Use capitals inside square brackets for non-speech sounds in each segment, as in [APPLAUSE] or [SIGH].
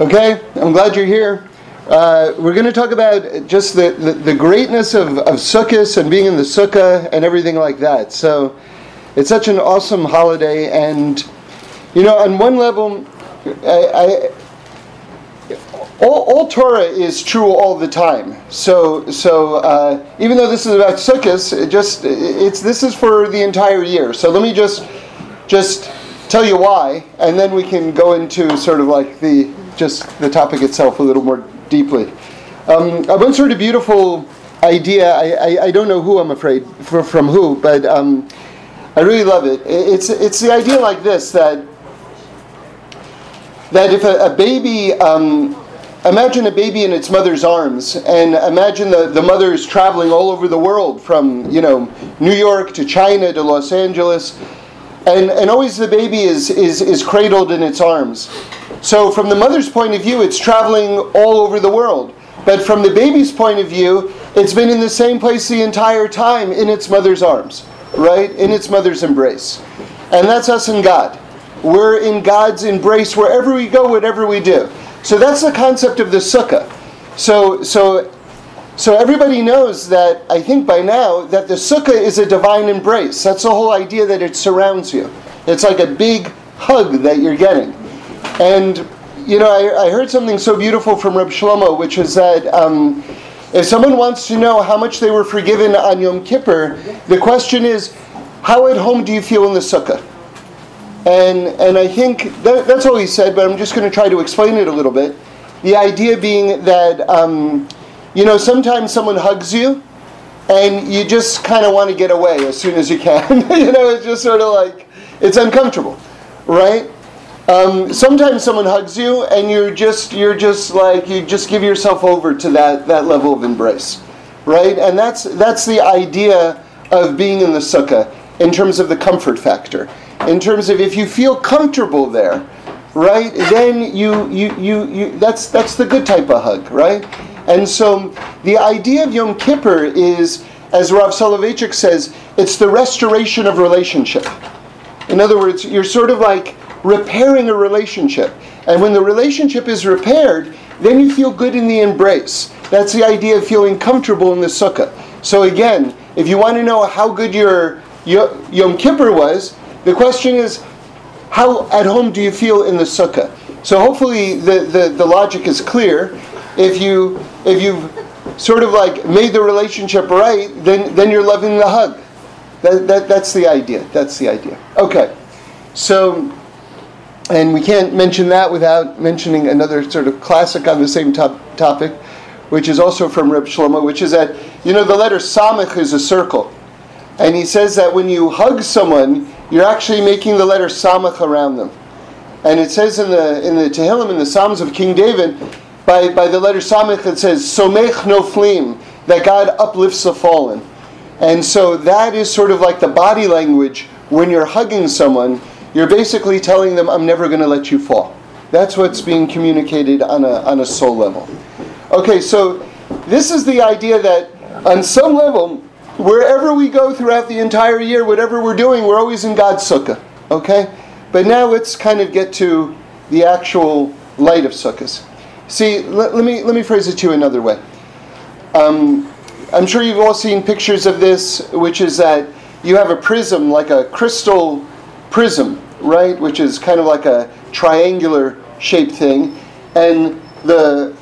Okay, I'm glad you're here. Uh, we're going to talk about just the, the, the, greatness of, of Sukkot and being in the Sukkah and everything like that. So it's such an awesome holiday. And, you know, on one level, I, I, all, all, Torah is true all the time. So, so uh, even though this is about Sukkot, it just it's this is for the entire year. So let me just just tell you why, and then we can go into sort of like the just the topic itself a little more deeply. Um, I once heard a beautiful idea. I, I, I don't know who I'm afraid for, from who, but um, I really love it. It's it's the idea like this that that if a, a baby um, imagine a baby in its mother's arms and imagine the, the mother is traveling all over the world from you know new york to china to los angeles and, and always the baby is, is, is cradled in its arms. So, from the mother's point of view, it's traveling all over the world. But from the baby's point of view, it's been in the same place the entire time in its mother's arms, right? In its mother's embrace. And that's us in God. We're in God's embrace wherever we go, whatever we do. So that's the concept of the sukkah. So, so so everybody knows that, I think by now, that the sukkah is a divine embrace. That's the whole idea that it surrounds you. It's like a big hug that you're getting. And, you know, I, I heard something so beautiful from Reb Shlomo, which is that um, if someone wants to know how much they were forgiven on Yom Kippur, the question is, how at home do you feel in the sukkah? And, and I think that, that's all he said, but I'm just going to try to explain it a little bit. The idea being that um, you know, sometimes someone hugs you and you just kind of want to get away as soon as you can. [LAUGHS] you know, it's just sort of like, it's uncomfortable, right? Um, sometimes someone hugs you and you're just, you're just like, you just give yourself over to that, that level of embrace, right? And that's, that's the idea of being in the sukkah in terms of the comfort factor. In terms of if you feel comfortable there, right, then you, you, you, you that's, that's the good type of hug, right? And so the idea of Yom Kippur is, as Rav Soloveitchik says, it's the restoration of relationship. In other words, you're sort of like repairing a relationship. And when the relationship is repaired, then you feel good in the embrace. That's the idea of feeling comfortable in the sukkah. So again, if you want to know how good your Yom Kippur was, the question is, how at home do you feel in the sukkah? So hopefully the, the, the logic is clear if you if you've sort of like made the relationship right, then then you're loving the hug. That, that that's the idea. That's the idea. Okay, so. And we can't mention that without mentioning another sort of classic on the same top, topic, which is also from Reb Shlomo, which is that, you know, the letter Samach is a circle. And he says that when you hug someone, you're actually making the letter Samach around them. And it says in the in the Tehillim, in the Psalms of King David, by, by the letter Samech it says, Somech Noflim, that God uplifts the fallen. And so that is sort of like the body language when you're hugging someone. You're basically telling them, I'm never going to let you fall. That's what's being communicated on a, on a soul level. Okay, so this is the idea that on some level, wherever we go throughout the entire year, whatever we're doing, we're always in God's sukkah. Okay? But now let's kind of get to the actual light of sukkahs. See, let, let, me, let me phrase it to you another way. Um, I'm sure you've all seen pictures of this, which is that you have a prism, like a crystal prism, right? Which is kind of like a triangular shaped thing. And the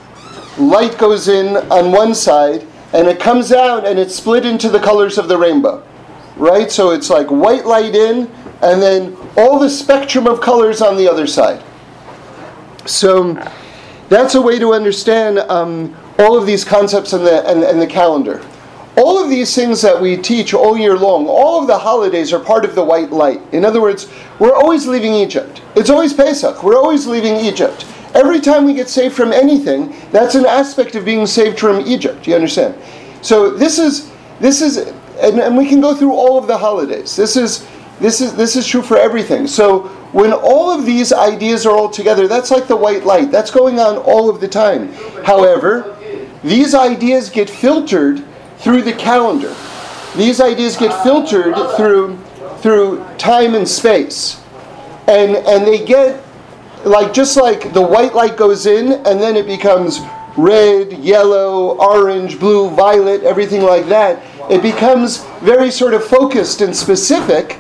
light goes in on one side, and it comes out and it's split into the colors of the rainbow, right? So it's like white light in, and then all the spectrum of colors on the other side. So that's a way to understand um, all of these concepts in the, and the calendar. All of these things that we teach all year long, all of the holidays are part of the white light. In other words, we're always leaving Egypt. It's always Pesach. We're always leaving Egypt. Every time we get saved from anything, that's an aspect of being saved from Egypt. You understand? So this is this is and, and we can go through all of the holidays. This is this is this is true for everything. So when all of these ideas are all together, that's like the white light. That's going on all of the time. However, these ideas get filtered through the calendar. These ideas get filtered through through time and space. And and they get like just like the white light goes in and then it becomes red, yellow, orange, blue, violet, everything like that. It becomes very sort of focused and specific,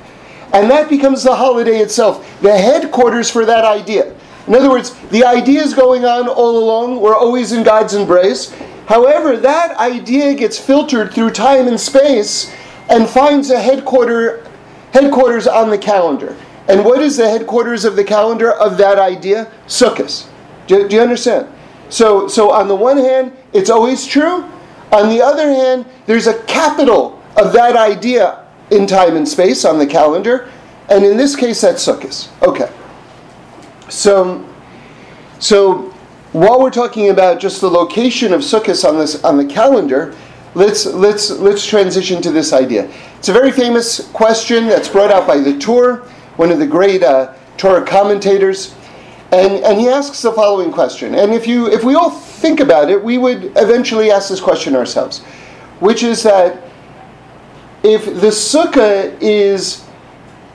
and that becomes the holiday itself, the headquarters for that idea. In other words, the idea is going on all along. We're always in God's embrace. However, that idea gets filtered through time and space and finds a headquarter, headquarters on the calendar. And what is the headquarters of the calendar of that idea? Sukkot. Do, do you understand? So, so on the one hand, it's always true. On the other hand, there's a capital of that idea in time and space on the calendar, and in this case, that's Sukkot. Okay. So, so while we're talking about just the location of Sukkot on this on the calendar, let's let's let's transition to this idea. It's a very famous question that's brought out by the Tur, one of the great uh, Torah commentators, and and he asks the following question. And if you if we all think about it, we would eventually ask this question ourselves, which is that if the Sukkah is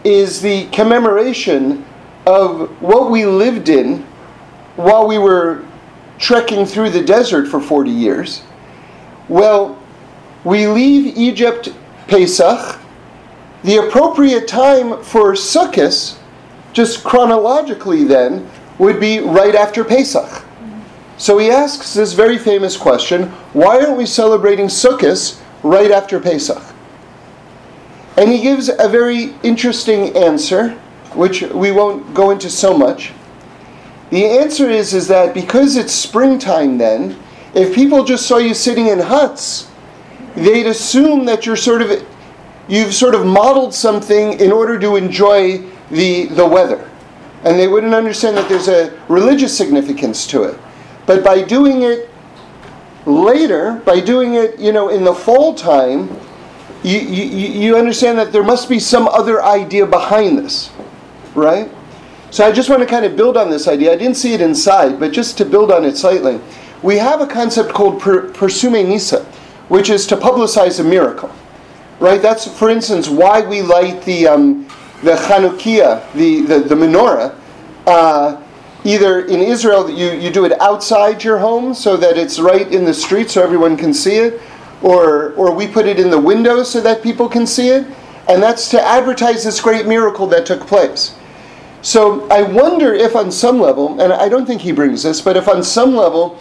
is the commemoration of what we lived in while we were trekking through the desert for 40 years. Well, we leave Egypt Pesach. The appropriate time for Sukkot, just chronologically then, would be right after Pesach. So he asks this very famous question why aren't we celebrating Sukkot right after Pesach? And he gives a very interesting answer which we won't go into so much. The answer is, is that because it's springtime then, if people just saw you sitting in huts, they'd assume that you're sort of you've sort of modeled something in order to enjoy the, the weather. And they wouldn't understand that there's a religious significance to it. But by doing it later, by doing it, you know, in the fall time, you, you, you understand that there must be some other idea behind this right? So I just want to kind of build on this idea. I didn't see it inside, but just to build on it slightly. We have a concept called per, pirsumei nisa, which is to publicize a miracle, right? That's, for instance, why we light the, um, the Chanukiah, the, the, the menorah. Uh, either in Israel, you, you do it outside your home so that it's right in the street so everyone can see it, or, or we put it in the window so that people can see it, and that's to advertise this great miracle that took place. So I wonder if, on some level, and I don't think he brings this, but if on some level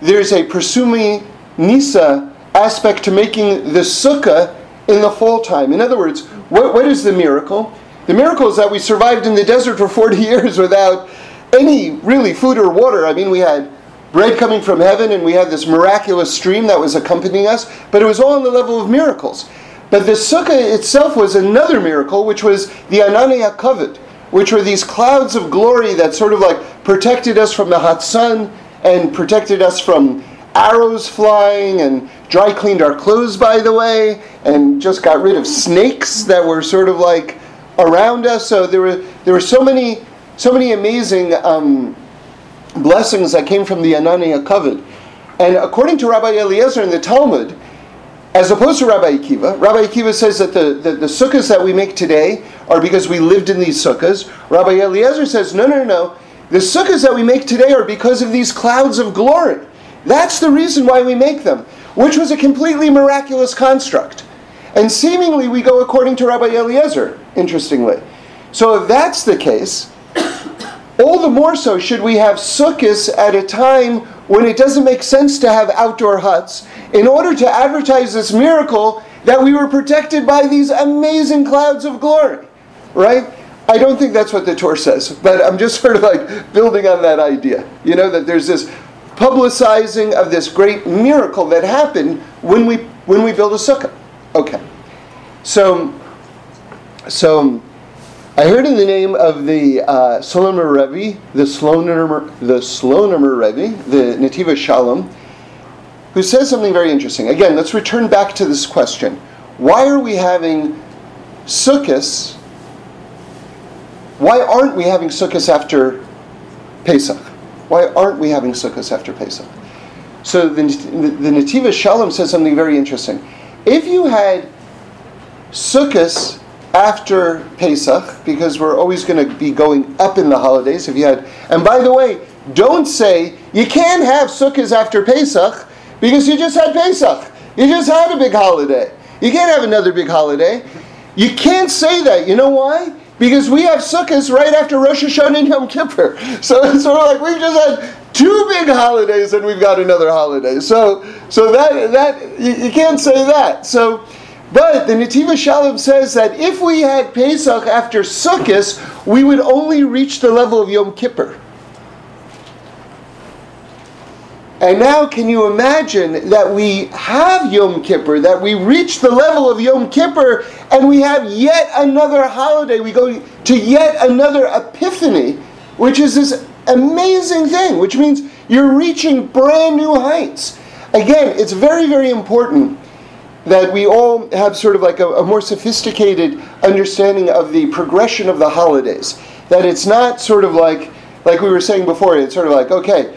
there's a Pirsumei Nisa aspect to making the sukkah in the fall time. In other words, what, what is the miracle? The miracle is that we survived in the desert for 40 [LAUGHS] years without any really food or water. I mean, we had bread coming from heaven and we had this miraculous stream that was accompanying us, but it was all on the level of miracles. But the sukkah itself was another miracle, which was the Ananei HaKavod, which were these clouds of glory that sort of like protected us from the hot sun and protected us from arrows flying and dry cleaned our clothes, by the way, and just got rid of snakes that were sort of like around us. So there were there were so many so many amazing um, blessings that came from the Ananei HaKavod. And according to Rabbi Eliezer in the Talmud, as opposed to Rabbi Akiva, Rabbi Akiva says that the, the, the sukkahs that we make today are because we lived in these sukkahs. Rabbi Eliezer says, no, no, no. No. The sukkahs that we make today are because of these clouds of glory. That's the reason why we make them, which was a completely miraculous construct. And seemingly we go according to Rabbi Eliezer, interestingly. So if that's the case, [COUGHS] all the more so should we have sukkahs at a time when it doesn't make sense to have outdoor huts in order to advertise this miracle that we were protected by these amazing clouds of glory, right? I don't think that's what the Torah says, but I'm just [LAUGHS] sort of like building on that idea. You know, that there's this publicizing of this great miracle that happened when we when we build a sukkah. Okay. So so I heard in the name of the uh, Sloner Rebbe, the Sloner, the Rebbe, the Nativa Shalom, who says something very interesting. Again, let's return back to this question. Why are we having Sukkot? Why aren't we having Sukkot after Pesach? Why aren't we having Sukkot after Pesach? So the, the, the Nativa Shalom says something very interesting. If you had Sukkot after Pesach because we're always going to be going up in the holidays. If you had, and by the way, don't say you can't have Sukkot after Pesach because you just had Pesach. You just had a big holiday. You can't have another big holiday. You can't say that. You know why? Because we have Sukkot right after Rosh Hashanah and Yom Kippur. [LAUGHS] So it's sort of like we've just had two big holidays and we've got another holiday. So so that that you, you can't say that. So but the Nativa Shalom says that if we had Pesach after Sukkot, we would only reach the level of Yom Kippur. And now, can you imagine that we have Yom Kippur, that we reach the level of Yom Kippur, and we have yet another holiday? We go to yet another epiphany, which is this amazing thing, which means you're reaching brand new heights. Again, it's very, very important that we all have sort of like a, a, more sophisticated understanding of the progression of the holidays. That it's not sort of like, like we were saying before, it's sort of like, okay,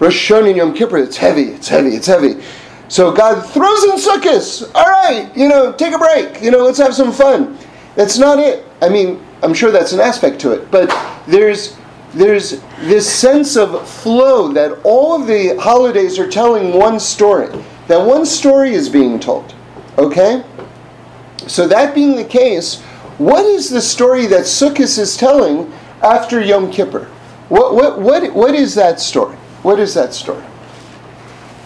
Rosh Hashanah and Yom Kippur, it's heavy, it's heavy, it's heavy. So God throws in Sukkot. All right, you know, take a break. You know, let's have some fun. That's not it. I mean, I'm sure that's an aspect to it, but there's there's this sense of flow that all of the holidays are telling one story. That one story is being told. Okay? So that being the case, what is the story that Sukkot is telling after Yom Kippur? What, what, what, what is that story? What is that story?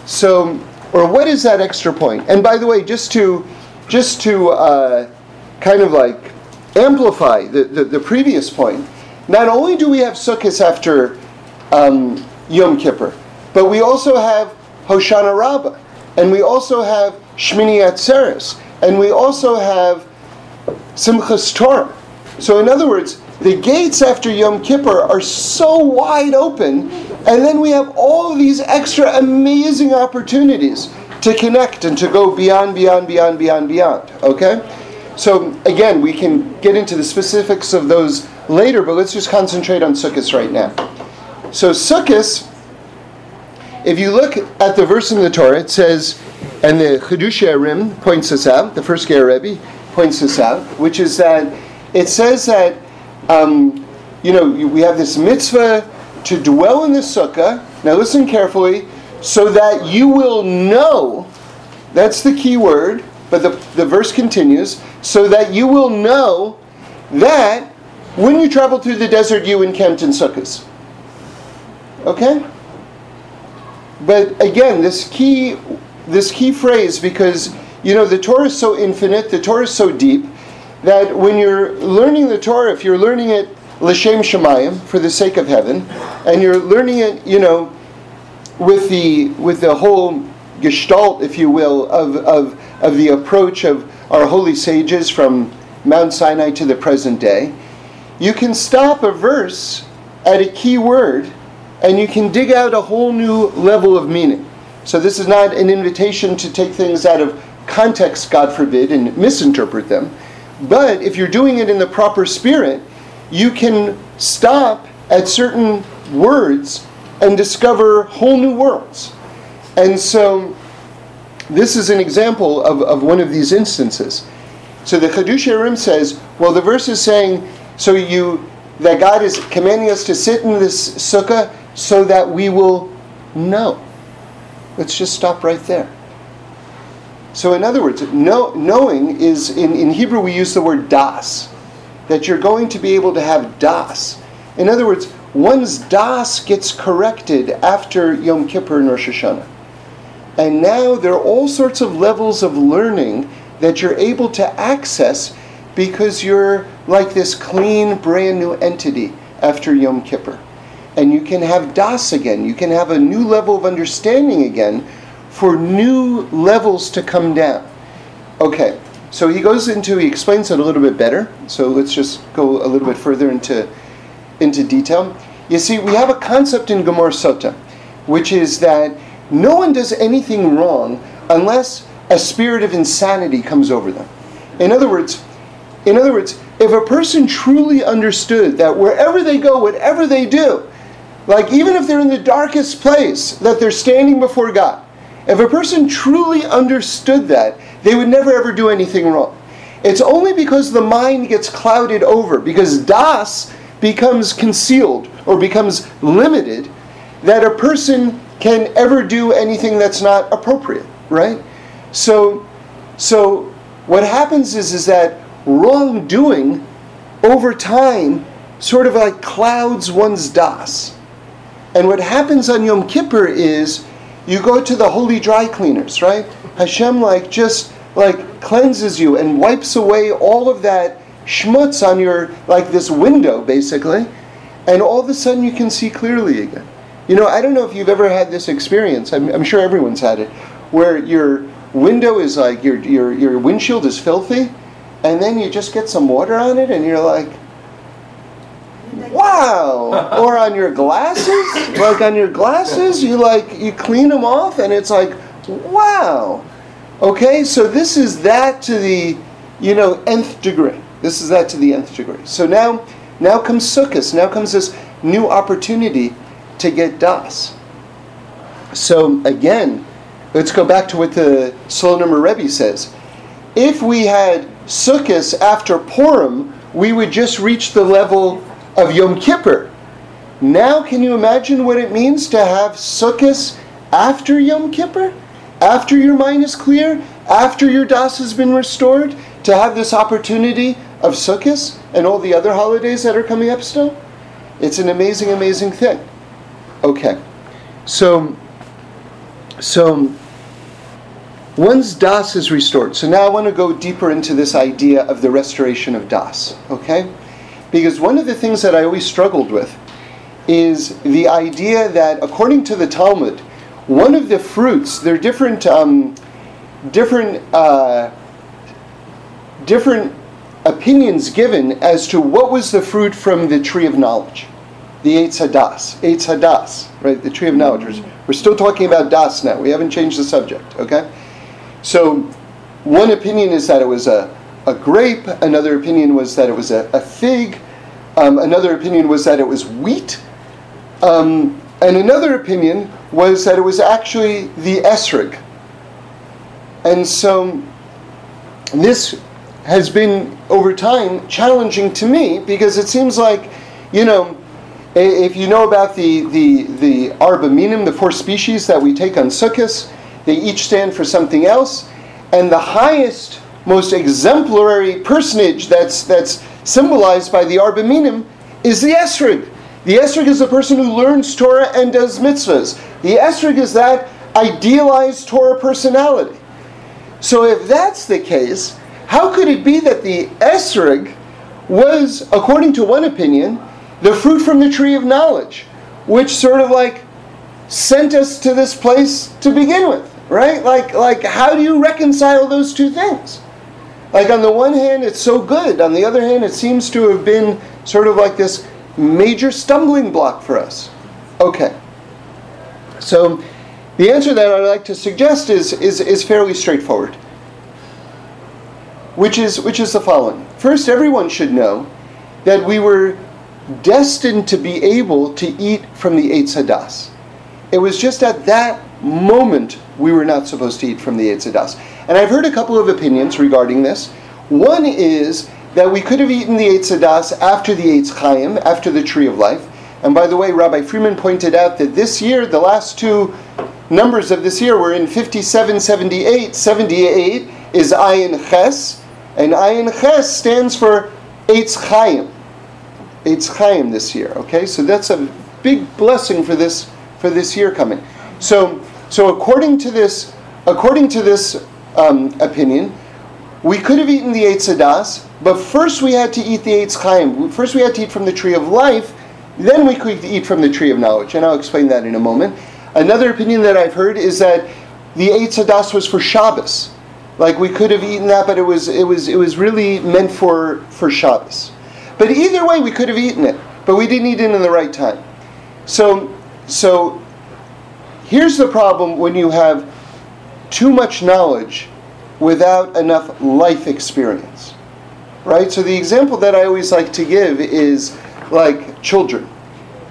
So, or what is that extra point? And by the way, just to, just to uh, kind of like amplify the, the, the, previous point, not only do we have Sukkot after um, Yom Kippur, but we also have Hoshana Rabbah, and we also have Shmini Atzeres, and we also have Simchas Torah. So, in other words, the gates after Yom Kippur are so wide open, and then we have all these extra amazing opportunities to connect and to go beyond, beyond, beyond, beyond, beyond. Okay? So, again, we can get into the specifics of those later, but let's just concentrate on Sukkot right now. So, Sukkot, if you look at the verse in the Torah, it says, and the Chiddushei HaRim points this out, the first Ger Rebbe points this out, which is that it says that, um, you know, we have this mitzvah to dwell in the sukkah. Now listen carefully, so that you will know, that's the key word, but the, the verse continues, so that you will know that when you travel through the desert, you encamped in sukkahs. Okay? But again, this key this key phrase because you know the Torah is so infinite, the Torah is so deep that when you're learning the Torah, if you're learning it l'shem shamayim for the sake of heaven, and you're learning it, you know, with the with the whole gestalt, if you will, of of of the approach of our holy sages from Mount Sinai to the present day, you can stop a verse at a key word, and you can dig out a whole new level of meaning. So this is not an invitation to take things out of context, God forbid, and misinterpret them. But if you're doing it in the proper spirit, you can stop at certain words and discover whole new worlds. And so this is an example of, of one of these instances. So the Chiddushei HaRim says, well, the verse is saying, so you that God is commanding us to sit in this sukkah so that we will know. Let's just stop right there. So, in other words, know, knowing is, in, in Hebrew, we use the word das, that you're going to be able to have das. In other words, one's das gets corrected after Yom Kippur and Rosh Hashanah. And now there are all sorts of levels of learning that you're able to access because you're like this clean, brand new entity after Yom Kippur and you can have das again. You can have a new level of understanding again for new levels to come down. Okay, so he goes into, he explains it a little bit better. So let's just go a little bit further into, into detail. You see, we have a concept in Gemara Sota, which is that no one does anything wrong unless a spirit of insanity comes over them. In other words, in other words, if a person truly understood that wherever they go, whatever they do, like, even if they're in the darkest place, that they're standing before God. If a person truly understood that, they would never ever do anything wrong. It's only because the mind gets clouded over, because das becomes concealed or becomes limited, that a person can ever do anything that's not appropriate, right? So, so what happens is, is that wrongdoing over time sort of like clouds one's das. And what happens on Yom Kippur is you go to the holy dry cleaners, right? Hashem like just like cleanses you and wipes away all of that schmutz on your like this window basically, and all of a sudden you can see clearly again. You know, I don't know if you've ever had this experience. I'm, I'm sure everyone's had it, where your window is like your your your windshield is filthy, and then you just get some water on it, and you're like, wow. [LAUGHS] Or on your glasses? Like on your glasses you like you clean them off and it's like wow. Okay so this is that to the you know nth degree. This is that to the nth degree. So now now comes sukkot. Now comes this new opportunity to get das. So again let's go back to what the Slonim Rebbe says. If we had sukkot after Purim we would just reach the level of Yom Kippur. Now, can you imagine what it means to have Sukkot after Yom Kippur? After your mind is clear? After your Das has been restored? To have this opportunity of Sukkot and all the other holidays that are coming up still? It's an amazing, amazing thing. Okay. So, so once Das is restored, so now I want to go deeper into this idea of the restoration of Das. Okay? Because one of the things that I always struggled with is the idea that, according to the Talmud, one of the fruits, there are different, um, different, uh, different opinions given as to what was the fruit from the tree of knowledge, the Eitz Hadas, Eitz Hadas, right? The tree of knowledge. We're still talking about Das now. We haven't changed the subject. Okay, so one opinion is that it was a a grape. Another opinion was that it was a, a fig. Um, another opinion was that it was wheat. Um, and another opinion was that it was actually the esrog. And so this has been over time challenging to me because it seems like, you know, if you know about the, the, the arba minim, the four species that we take on sukkahs, they each stand for something else. And the highest most exemplary personage that's, that's symbolized by the Arba Minim is the Esrog. The Esrog is the person who learns Torah and does mitzvahs. The Esrog is that idealized Torah personality. So if that's the case, how could it be that the Esrog was, according to one opinion, the fruit from the tree of knowledge, which sort of like sent us to this place to begin with, right? Like, like how do you reconcile those two things? Like, on the one hand, it's so good. On the other hand, it seems to have been sort of like this major stumbling block for us. Okay. So, the answer that I'd like to suggest is, is, is fairly straightforward, which is, which is the following. First, everyone should know that we were destined to be able to eat from the Eitz Hadas. It was just at that moment we were not supposed to eat from the Eitz. And I've heard a couple of opinions regarding this. One is that we could have eaten the Eitz after the Eitz Chaim, after the Tree of Life. And by the way, Rabbi Freeman pointed out that this year, the last two numbers of this year were in 5778. 78 is Ayin Ches, and Ayin Ches stands for Eitz Chaim. Eitz Chaim this year. Okay, so that's a big blessing for this for this year coming. So, so according to this, according to this um, opinion, we could have eaten the Eitz Hadas, but first we had to eat the Eitz Chaim. First we had to eat from the tree of life, then we could eat from the tree of knowledge. And I'll explain that in a moment. Another opinion that I've heard is that the Eitz Hadas was for Shabbos. Like we could have eaten that, but it was it was it was really meant for for Shabbos. But either way, we could have eaten it, but we didn't eat it in the right time. So so here's the problem when you have too much knowledge without enough life experience. Right? So the example that I always like to give is like children.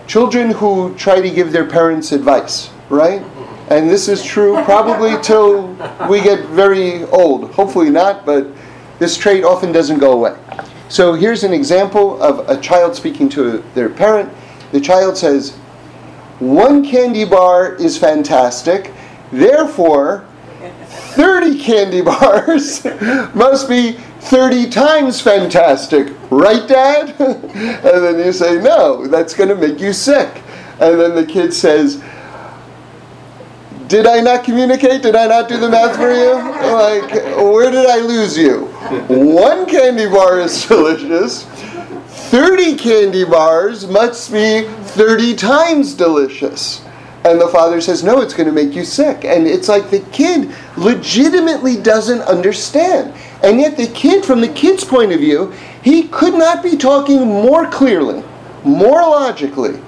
Children who try to give their parents advice, right? And this is true probably [LAUGHS] till we get very old. Hopefully not, but this trait often doesn't go away. So here's an example of a child speaking to their parent. The child says, One candy bar is fantastic, therefore, 30 candy [LAUGHS] bars must be 30 times fantastic. Right, Dad? [LAUGHS] and then you say, No, that's going to make you sick. And then the kid says, Did I not communicate? Did I not do the math for you? Like, where did I lose you? One candy bar is [LAUGHS] delicious. 30 candy bars must be 30 times delicious. And the father says, No, it's going to make you sick. And it's like the kid legitimately doesn't understand. And yet, the kid, from the kid's point of view, he could not be talking more clearly, more logically.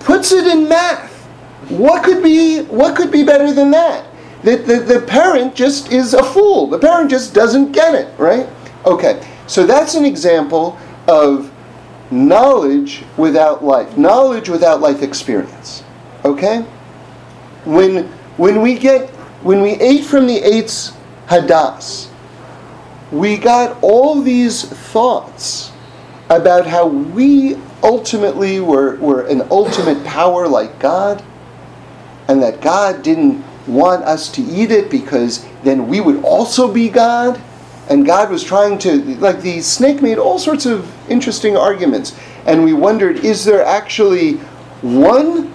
Puts it in math. What could be, what could be better than that? The, the, the parent just is a fool. The parent just doesn't get it, right? Okay, so that's an example of knowledge without life, knowledge without life experience. Okay? When when we get when we ate from the Eitz Hadas, we got all these thoughts about how we ultimately were, were an ultimate power like God, and that God didn't want us to eat it because then we would also be God. And God was trying to, like the snake made all sorts of interesting arguments. And we wondered, is there actually one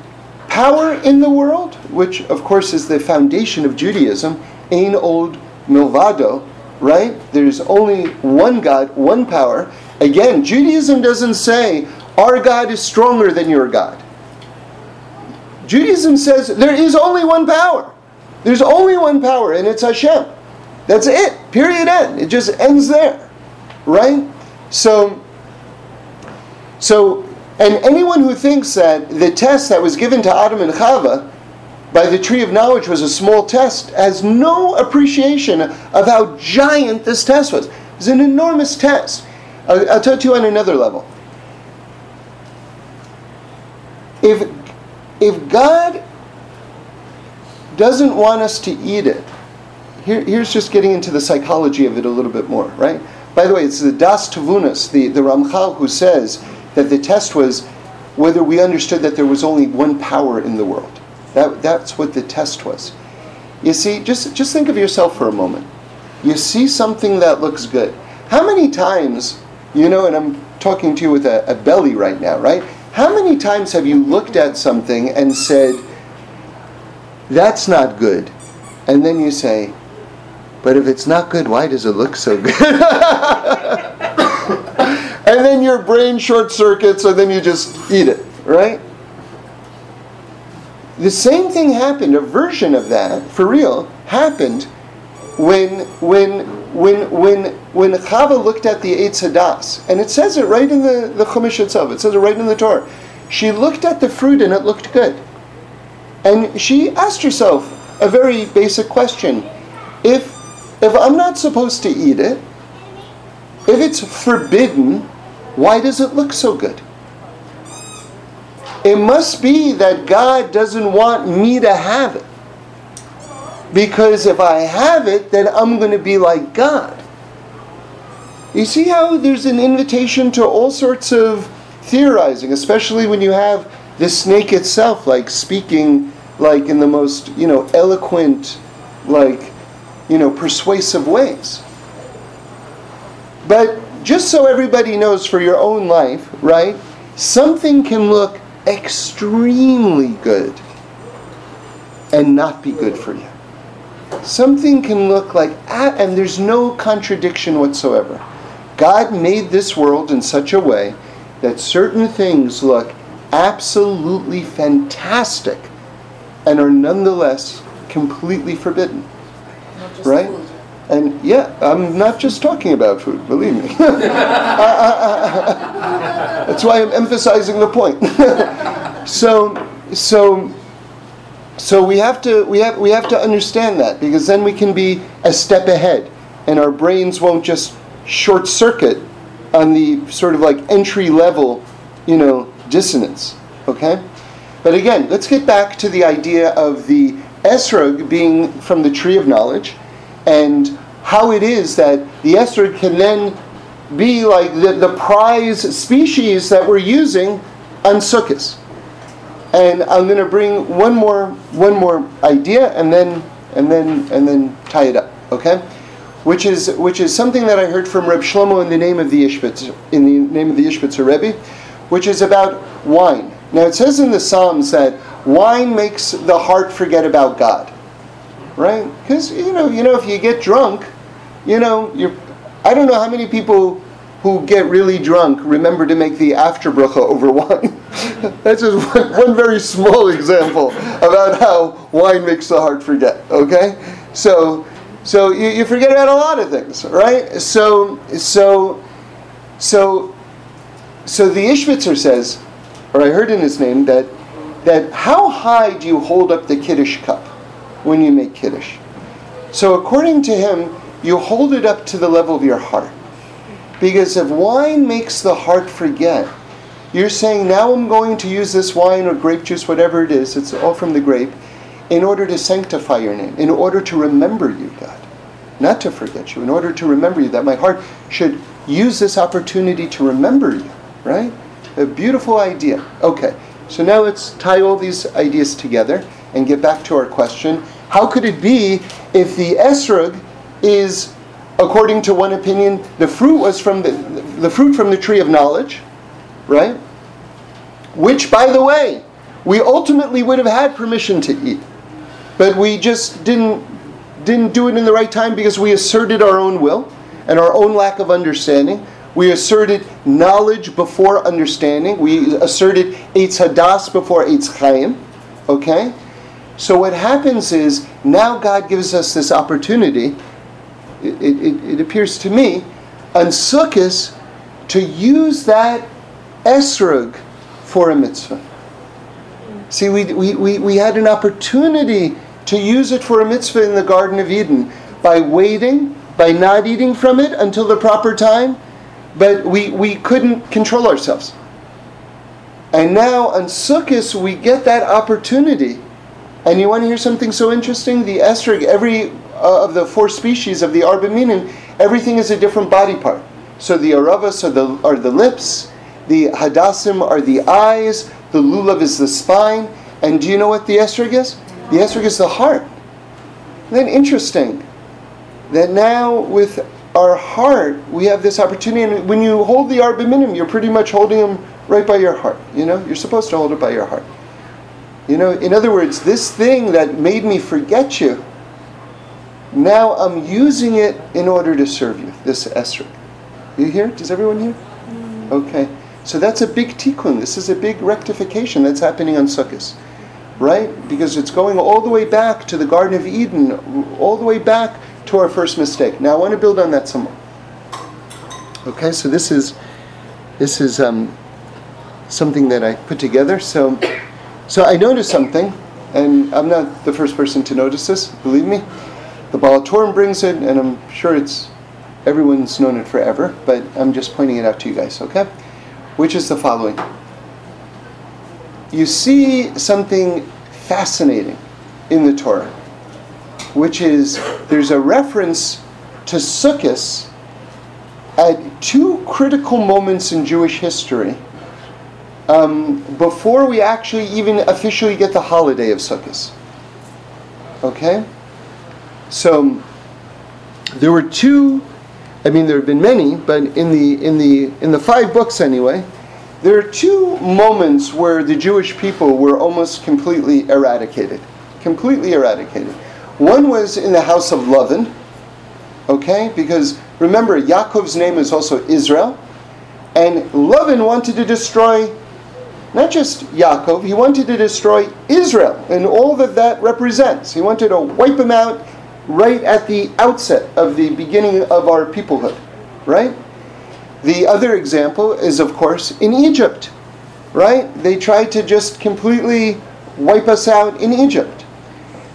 power in the world, which of course is the foundation of Judaism, Ein Od Milvado, right? There's only one God, one power. Again, Judaism doesn't say our God is stronger than your God. Judaism says there is only one power. There's only one power, and it's Hashem. That's it. Period. End. It just ends there, right? So, so and anyone who thinks that the test that was given to Adam and Chava by the tree of knowledge was a small test has no appreciation of how giant this test was. It was an enormous test. I'll, I'll tell you on another level. If, if God doesn't want us to eat it, here, here's just getting into the psychology of it a little bit more, right? By the way, it's the Das Tavunas, the, the Ramchal, who says that the test was whether we understood that there was only one power in the world. That, that's what the test was. You see, just, just think of yourself for a moment. You see something that looks good. How many times, you know, and I'm talking to you with a, a belly right now, right? How many times have you looked at something and said, that's not good? And then you say, but if it's not good, why does it look so good? [LAUGHS] and then your brain short circuits, and then you just eat it, right? The same thing happened, a version of that, for real, happened when when when when when Chava looked at the Eitz Hadas, and it says it right in the, the Chumash itself, it says it right in the Torah. She looked at the fruit and it looked good. And she asked herself a very basic question. If if I'm not supposed to eat it, if it's forbidden, why does it look so good? It must be that God doesn't want me to have it. Because if I have it, then I'm going to be like God. You see how there's an invitation to all sorts of theorizing, especially when you have the snake itself, like speaking like in the most, you know, eloquent, like, you know, persuasive ways. But just so everybody knows for your own life, right? Something can look extremely good and not be good for you. Something can look like, ah, and there's no contradiction whatsoever. God made this world in such a way that certain things look absolutely fantastic and are nonetheless completely forbidden. Right? Food. And yeah, I'm not just talking about food, believe me. [LAUGHS] That's why I'm emphasizing the point. [LAUGHS] so, so, so we have to we have we have to understand that because then we can be a step ahead, and our brains won't just short circuit on the sort of like entry level, you know, dissonance. Okay, but again, let's get back to the idea of the esrog being from the tree of knowledge and how it is that the esrog can then be like the, the prize species that we're using on Sukkot. And I'm going to bring one more one more idea and then and then and then tie it up, okay? Which is which is something that I heard from Reb Shlomo in the name of the Ishbitzer, in the name of the Ishbitzer Rebbe, which is about wine. Now it says in the Psalms that wine makes the heart forget about God, right? Because you know you know if you get drunk, you know you I don't know how many people who get really drunk remember to make the after bracha over [LAUGHS] wine. That's just one, one, very small example about how wine makes the heart forget. Okay, so so you, you forget about a lot of things, right? So so so so the Ishbitzer says, or I heard in his name that that how high do you hold up the kiddush cup when you make kiddush? So according to him, you hold it up to the level of your heart. Because if wine makes the heart forget, you're saying, now I'm going to use this wine or grape juice, whatever it is, it's all from the grape, in order to sanctify your name, in order to remember you, God. Not to forget you, in order to remember you, that my heart should use this opportunity to remember you, right? A beautiful idea. Okay, so now let's tie all these ideas together and get back to our question. How could it be if the esrog is according to one opinion, the fruit was from the, the fruit from the tree of knowledge, right? Which, by the way, we ultimately would have had permission to eat, but we just didn't didn't do it in the right time because we asserted our own will and our own lack of understanding. We asserted knowledge before understanding. We asserted Eitz Hadas before Eitz Chaim. Okay? So what happens is now God gives us this opportunity it, it, it appears to me, on Sukkot to use that esrog for a mitzvah. See, we, we, we, we had an opportunity to use it for a mitzvah in the Garden of Eden by waiting, by not eating from it until the proper time, but we, we couldn't control ourselves. And now on Sukkot, we get that opportunity. And you want to hear something so interesting? The esrog, every uh, of the four species of the arba minim, everything is a different body part. So the aravas are the, are the lips, the hadassim are the eyes, the lulav is the spine, and do you know what the esrog is? The esrog is the heart. Isn't interesting? That now with our heart, we have this opportunity. And when you hold the arba you're pretty much holding them right by your heart. You know, you're supposed to hold it by your heart. You know, in other words, this thing that made me forget you, now I'm using it in order to serve you, this esrog. You hear? Does everyone hear? Mm. Okay. So that's a big tikkun. This is a big rectification that's happening on Sukkot. Right? Because it's going all the way back to the Garden of Eden, all the way back to our first mistake. Now I want to build on that some more. Okay, so this is this is um, something that I put together. So so I noticed something, and I'm not the first person to notice this, believe me. The Baal HaTurim brings it, and I'm sure it's everyone's known it forever, but I'm just pointing it out to you guys, okay? Which is the following. You see something fascinating in the Torah, which is there's a reference to Sukkot at two critical moments in Jewish history um, before we actually even officially get the holiday of Sukkot. Okay? So there were two. I mean, there have been many, but in the in the in the five books anyway, there are two moments where the Jewish people were almost completely eradicated, completely eradicated. One was in the house of Lavan, okay, because remember Yaakov's name is also Israel, and Lavan wanted to destroy not just Yaakov, he wanted to destroy Israel and all that that represents. He wanted to wipe them out right at the outset of the beginning of our peoplehood, right? The other example is, of course, in Egypt, right? They tried to just completely wipe us out in Egypt.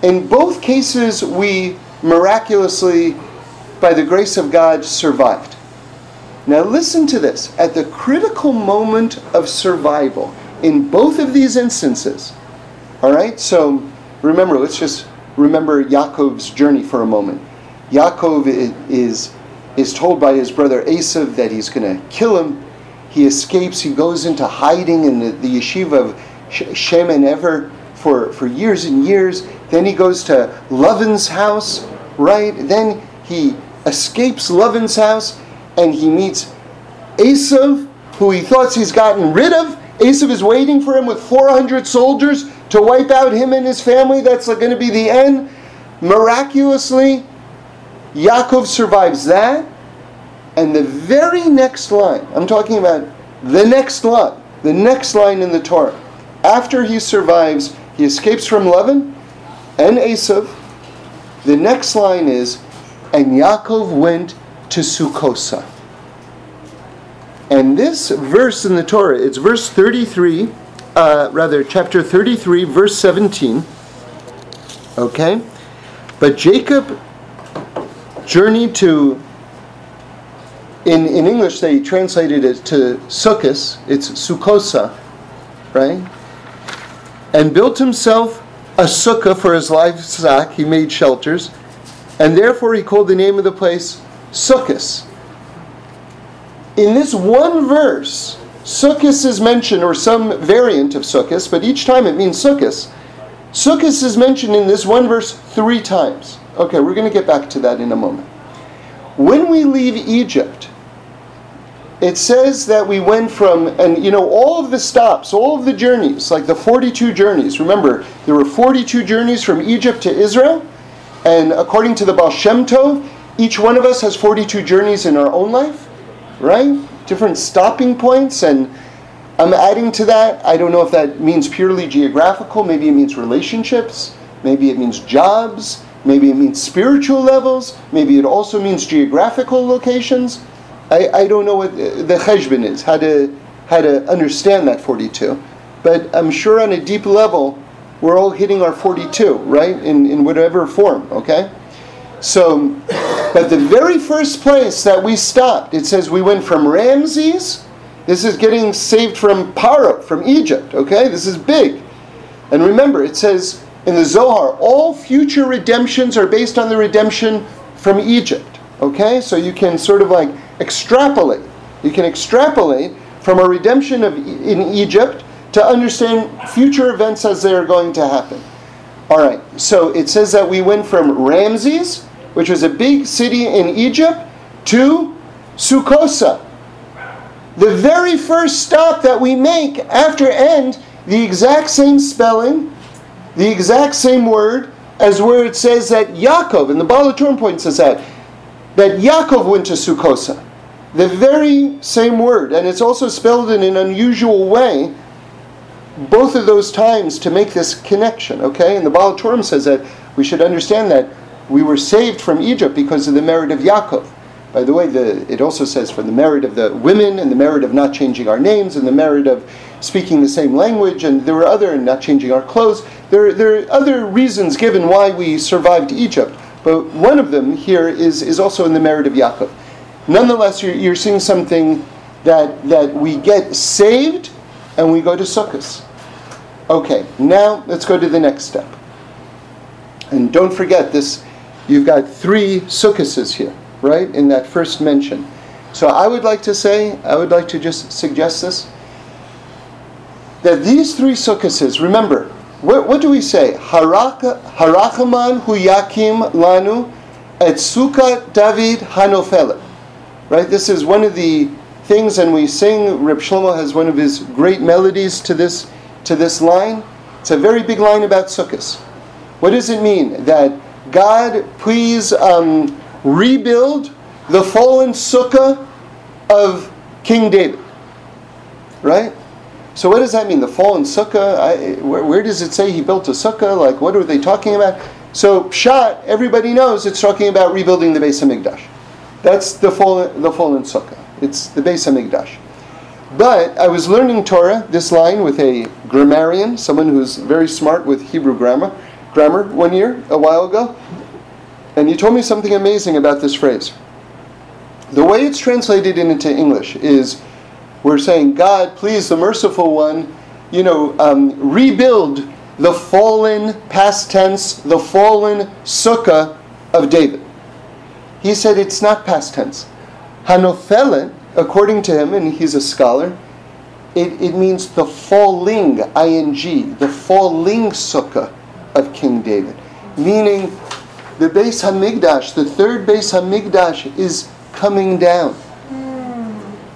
In both cases, we miraculously, by the grace of God, survived. Now, listen to this. At the critical moment of survival, in both of these instances, all right, so remember, let's just remember Yaakov's journey for a moment. Yaakov is, is told by his brother Esav that he's going to kill him. He escapes, he goes into hiding in the, the yeshiva of Shem and Ever for, for years and years. Then he goes to Lavan's house, right? Then he escapes Lavan's house and he meets Esav, who he thought he's gotten rid of. Esav is waiting for him with 400 soldiers to wipe out him and his family. That's going to be the end. Miraculously, Yaakov survives that. And the very next line, I'm talking about the next line, the next line in the Torah. After he survives, he escapes from Lavan and Esav. The next line is, and Yaakov went to Sukkosa. And this verse in the Torah, it's verse 33, uh, rather, chapter 33, verse 17. Okay? But Jacob journeyed to, in, in English they translated it to Sukkos, it's Sukkosa, right? And built himself a sukkah for his livestock, he made shelters, and therefore he called the name of the place Sukkos in this one verse, Sukkot is mentioned, or some variant of Sukkot, but each time it means Sukkot. Sukkot is mentioned in this one verse three times. Okay, we're going to get back to that in a moment. When we leave Egypt, it says that we went from, and you know, all of the stops, all of the journeys, like the 42 journeys. Remember, there were 42 journeys from Egypt to Israel, and according to the Baal Shem Tov, each one of us has 42 journeys in our own life right? Different stopping points. And I'm adding to that, I don't know if that means purely geographical, maybe it means relationships, maybe it means jobs, maybe it means spiritual levels, maybe it also means geographical locations. I, I don't know what the cheshbon is, how to, how to understand that 42. But I'm sure on a deep level, we're all hitting our 42, right? In, in whatever form, okay? So, but the very first place that we stopped, it says we went from Ramses. This is getting saved from Paro, from Egypt, okay? This is big. And remember, it says in the Zohar, all future redemptions are based on the redemption from Egypt, okay? So you can sort of like extrapolate. You can extrapolate from a redemption of, in Egypt to understand future events as they are going to happen. All right, so it says that we went from Ramses which was a big city in Egypt, to Sukkosa. The very first stop that we make after end, the exact same spelling, the exact same word, as where it says that Yaakov, and the Baal HaTurim point says that, Yaakov went to Sukkosa. The very same word, and it's also spelled in an unusual way, both of those times to make this connection, okay? And the Baal HaTurim says that we should understand that we were saved from Egypt because of the merit of Yaakov. By the way, the, it also says for the merit of the women and the merit of not changing our names and the merit of speaking the same language, and there were other, not changing our clothes. There, there are other reasons given why we survived Egypt, but one of them here is, is also in the merit of Yaakov. Nonetheless, you're, you're seeing something that, that we get saved and we go to Sukkot. Okay, now let's go to the next step. And don't forget this you've got three sukkases here, right, in that first mention. So I would like to say, I would like to just suggest this, that these three sukkases, remember, what, what do we say? Harachaman hu yakim lanu et sukkah David hanofelet. Right, this is one of the things, and we sing, Reb Shlomo has one of his great melodies to this, to this line. It's a very big line about sukkahs. What does it mean? That God, please um, rebuild the fallen sukkah of King David. Right? So what does that mean? The fallen sukkah? I, where, where, does it say he built a sukkah? Like, what are they talking about? So Pshat, everybody knows it's talking about rebuilding the Beis Hamikdash. That's the fallen, the fallen sukkah. It's the Beis Hamikdash. But I was learning Torah, this line, with a grammarian, someone who's very smart with Hebrew grammar, grammar one year, a while ago, and he told me something amazing about this phrase. The way it's translated into English is we're saying, God, please, the merciful one, you know, um, rebuild the fallen, past tense, the fallen sukkah of David. he said it's not past tense. Hanofelet, according to him, and he's a scholar, it, it means the falling, ing, the falling sukkah of King David. Meaning the Beis Hamikdash, the third Beis Hamikdash, is coming down.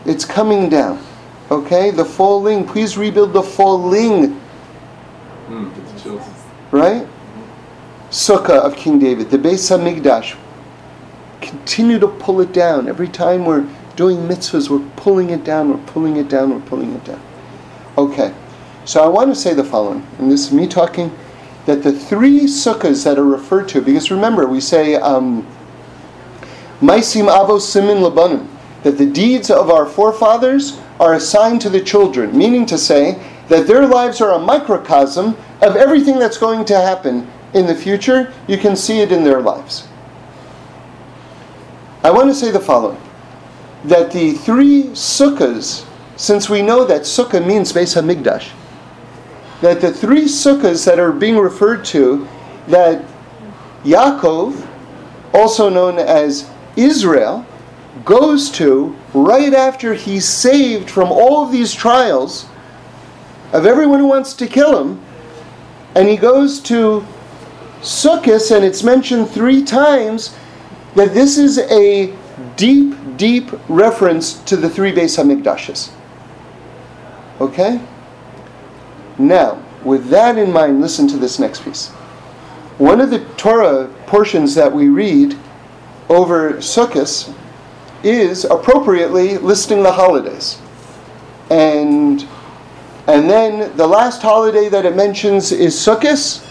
It's coming down. Okay? The falling. Please rebuild the falling. Mm, right? Sukkah of King David, the Beis Hamikdash. Continue to pull it down. Every time we're doing mitzvahs, we're pulling it down, we're pulling it down, we're pulling it down. Okay. So I want to say the following, and this is me talking that the three sukkahs that are referred to, because remember, we say, um, Maisim Avos Simin Labanim, that the deeds of our forefathers are assigned to the children, meaning to say that their lives are a microcosm of everything that's going to happen in the future. You can see it in their lives. I want to say the following that the three sukkahs, since we know that sukkah means Beis Hamikdash, that the three sukkahs that are being referred to, that Yaakov, also known as Israel, goes to right after he's saved from all of these trials of everyone who wants to kill him, and he goes to Sukkot, and it's mentioned three times that this is a deep, deep reference to the three Beis Hamikdashes. Okay? Now, with that in mind, listen to this next piece. One of the Torah portions that we read over Sukkot is appropriately listing the holidays. And and then the last holiday that it mentions is Sukkot,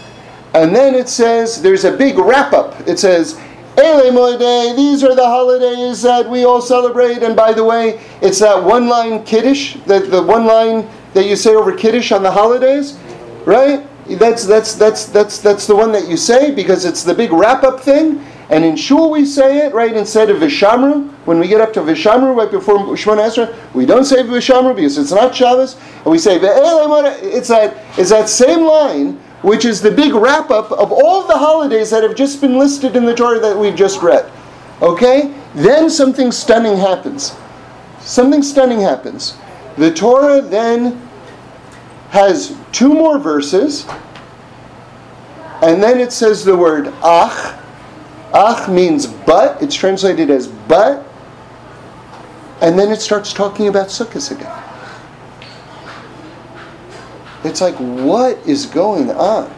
and then it says there's a big wrap up. It says These are the holidays that we all celebrate. And by the way, it's that one line Kiddush, that the one line that you say over Kiddush on the holidays, right? That's that's that's that's that's the one that you say because it's the big wrap up thing. And in Shul we say it, right, instead of Vishamru. When we get up to Vishamru, right before Shemona Esrei, we don't say Vishamru because it's not Shabbos. And we say, it's that, it's that same line, which is the big wrap up of all the holidays that have just been listed in the Torah that we've just read. Okay? Then something stunning happens. Something stunning happens. The Torah then has two more verses, and then it says the word ach, Ach means but, it's translated as but, and then it starts talking about Sukkot again. It's like, what is going on?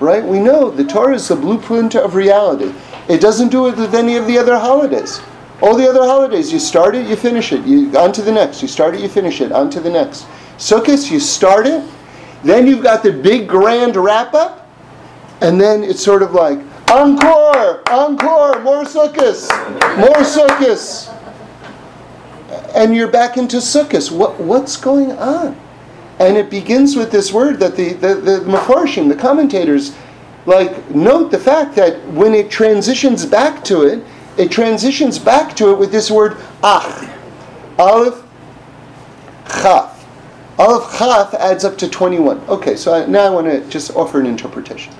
Right? We know the Torah is the blueprint of reality. It doesn't do it with any of the other holidays. All the other holidays, you start it, you finish it. You on to the next. You start it, you finish it. On to the next. Sukkot, you start it, then you've got the big grand wrap up, and then it's sort of like, Encore! Encore! More sukkahs! More sukkahs! And you're back into sukkahs. What, what's going on? And it begins with this word that the, the, the Mefarshim, the commentators, like note the fact that when it transitions back to it, it transitions back to it with this word ach. Aleph chaf. Aleph chaf adds up to 21. Okay, so I, now I want to just offer an interpretation.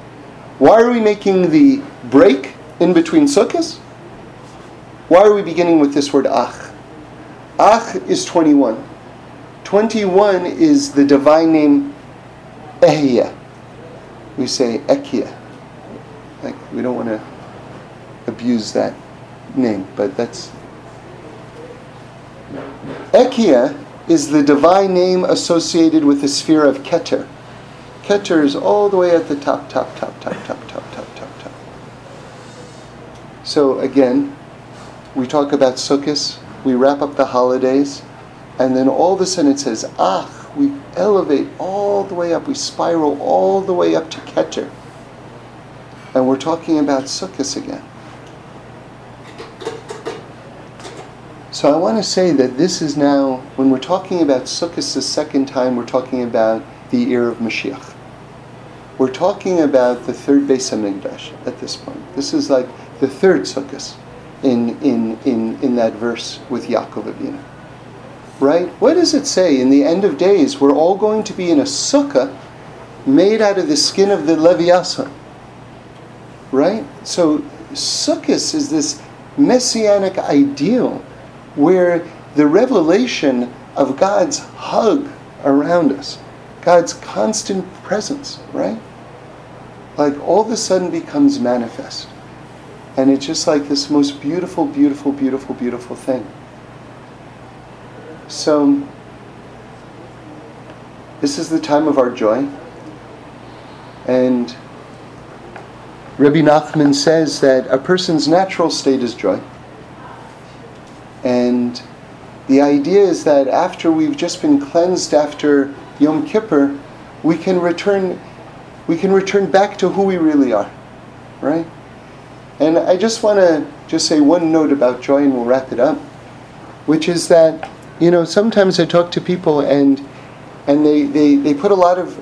Why are we making the break in between sukkahs? Why are we beginning with this word ach? Ach is 21. 21 is the divine name Ehia. We say Ekia. Like, we don't want to abuse that name, but that's. Ekia is the divine name associated with the sphere of Keter. Keter is all the way at the top, top, top, top, top, top, top, top, top. So again, we talk about Sukkot, we wrap up the holidays, and then all of a sudden it says, Ach, we elevate all the way up, we spiral all the way up to Keter. And we're talking about Sukkot again. So I want to say that this is now, when we're talking about Sukkot the second time, we're talking about the year of Mashiach. We're talking about the third Beis Hamikdash at this point. This is like the third Sukkot in, in, in, in that verse with Yaakov Avinu. Right? What does it say? In the end of days, we're all going to be in a sukkah made out of the skin of the Leviathan. Right? So Sukkot is this messianic ideal where the revelation of God's hug around us, God's constant presence, right? Like all of a sudden becomes manifest. And it's just like this most beautiful, beautiful, beautiful, beautiful thing. So, this is the time of our joy. And Rabbi Nachman says that a person's natural state is joy. And the idea is that after we've just been cleansed after Yom Kippur, we can return we can return back to who we really are. Right? And I just want to just say one note about joy and we'll wrap it up, which is that, you know, sometimes I talk to people and and they, they, they put a lot of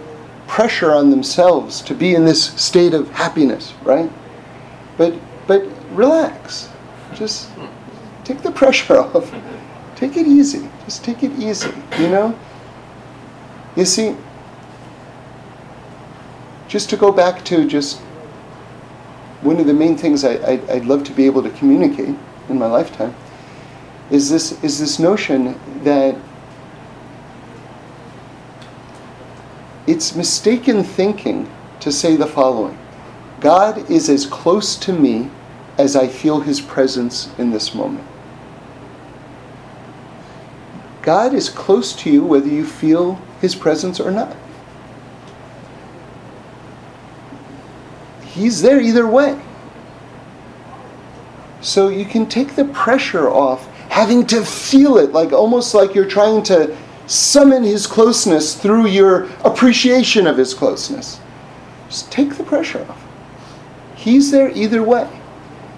pressure on themselves to be in this state of happiness, right? But but relax. Just take the [LAUGHS] pressure off. Take it easy. Just take it easy, you know? You see, just to go back to just one of the main things I, I, would love to be able to communicate in my lifetime is this, is this notion that it's mistaken thinking to say the following God is as close to me as I feel his presence in this moment. God is close to you whether you feel his presence or not. He's there either way. So you can take the pressure off having to feel it, like almost like you're trying to summon his closeness through your appreciation of his closeness. Just take the pressure off. He's there either way.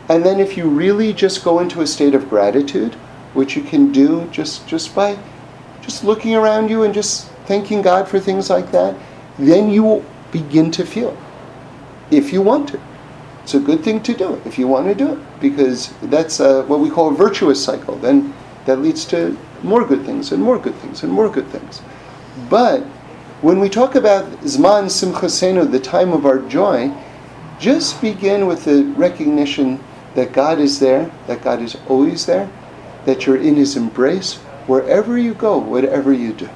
And then if you really just go into a state of gratitude, which you can do just, just by just looking around you and just thanking God for things like that, then you will begin to feel if you want to. It's a good thing to do if you want to do it because that's what we call a virtuous cycle. Then that leads to more good things and more good things and more good things. But when we talk about Zman Simchasenu, the time of our joy, just begin with the recognition that God is there, that God is always there, that you're in His embrace wherever you go, whatever you do.